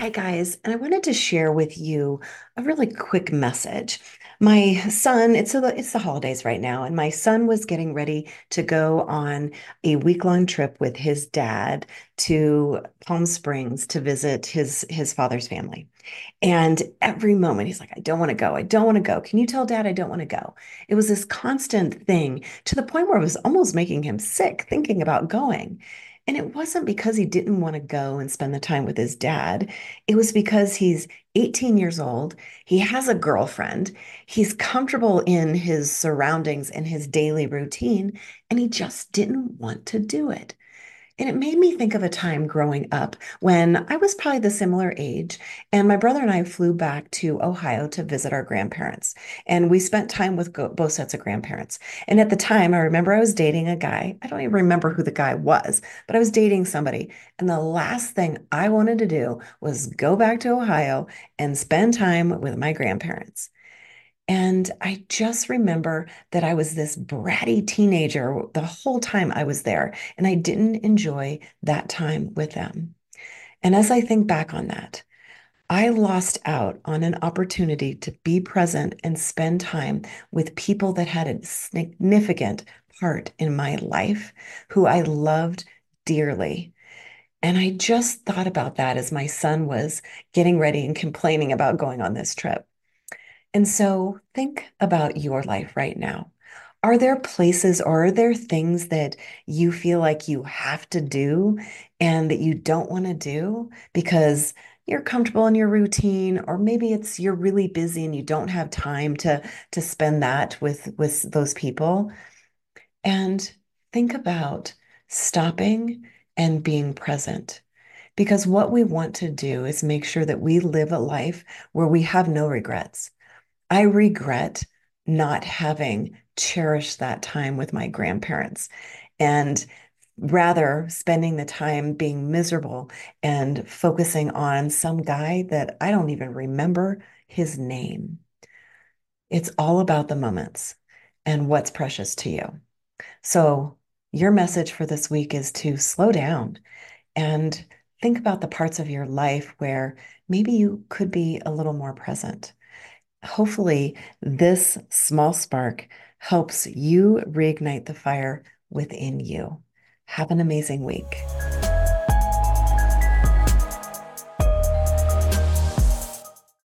Hi, guys. And I wanted to share with you a really quick message. My son, it's a, it's the holidays right now, and my son was getting ready to go on a week-long trip with his dad to Palm Springs to visit his his father's family. And every moment he's like, I don't want to go. I don't want to go. Can you tell dad I don't want to go? It was this constant thing to the point where it was almost making him sick thinking about going. And it wasn't because he didn't want to go and spend the time with his dad. It was because he's 18 years old. He has a girlfriend. He's comfortable in his surroundings and his daily routine, and he just didn't want to do it. And it made me think of a time growing up when I was probably the similar age, and my brother and I flew back to Ohio to visit our grandparents. And we spent time with go- both sets of grandparents. And at the time, I remember I was dating a guy. I don't even remember who the guy was, but I was dating somebody. And the last thing I wanted to do was go back to Ohio and spend time with my grandparents. And I just remember that I was this bratty teenager the whole time I was there, and I didn't enjoy that time with them. And as I think back on that, I lost out on an opportunity to be present and spend time with people that had a significant part in my life who I loved dearly. And I just thought about that as my son was getting ready and complaining about going on this trip. And so think about your life right now. Are there places or are there things that you feel like you have to do and that you don't want to do because you're comfortable in your routine or maybe it's you're really busy and you don't have time to to spend that with with those people? And think about stopping and being present. Because what we want to do is make sure that we live a life where we have no regrets I regret not having cherished that time with my grandparents and rather spending the time being miserable and focusing on some guy that I don't even remember his name. It's all about the moments and what's precious to you. So, your message for this week is to slow down and think about the parts of your life where maybe you could be a little more present hopefully this small spark helps you reignite the fire within you. Have an amazing week.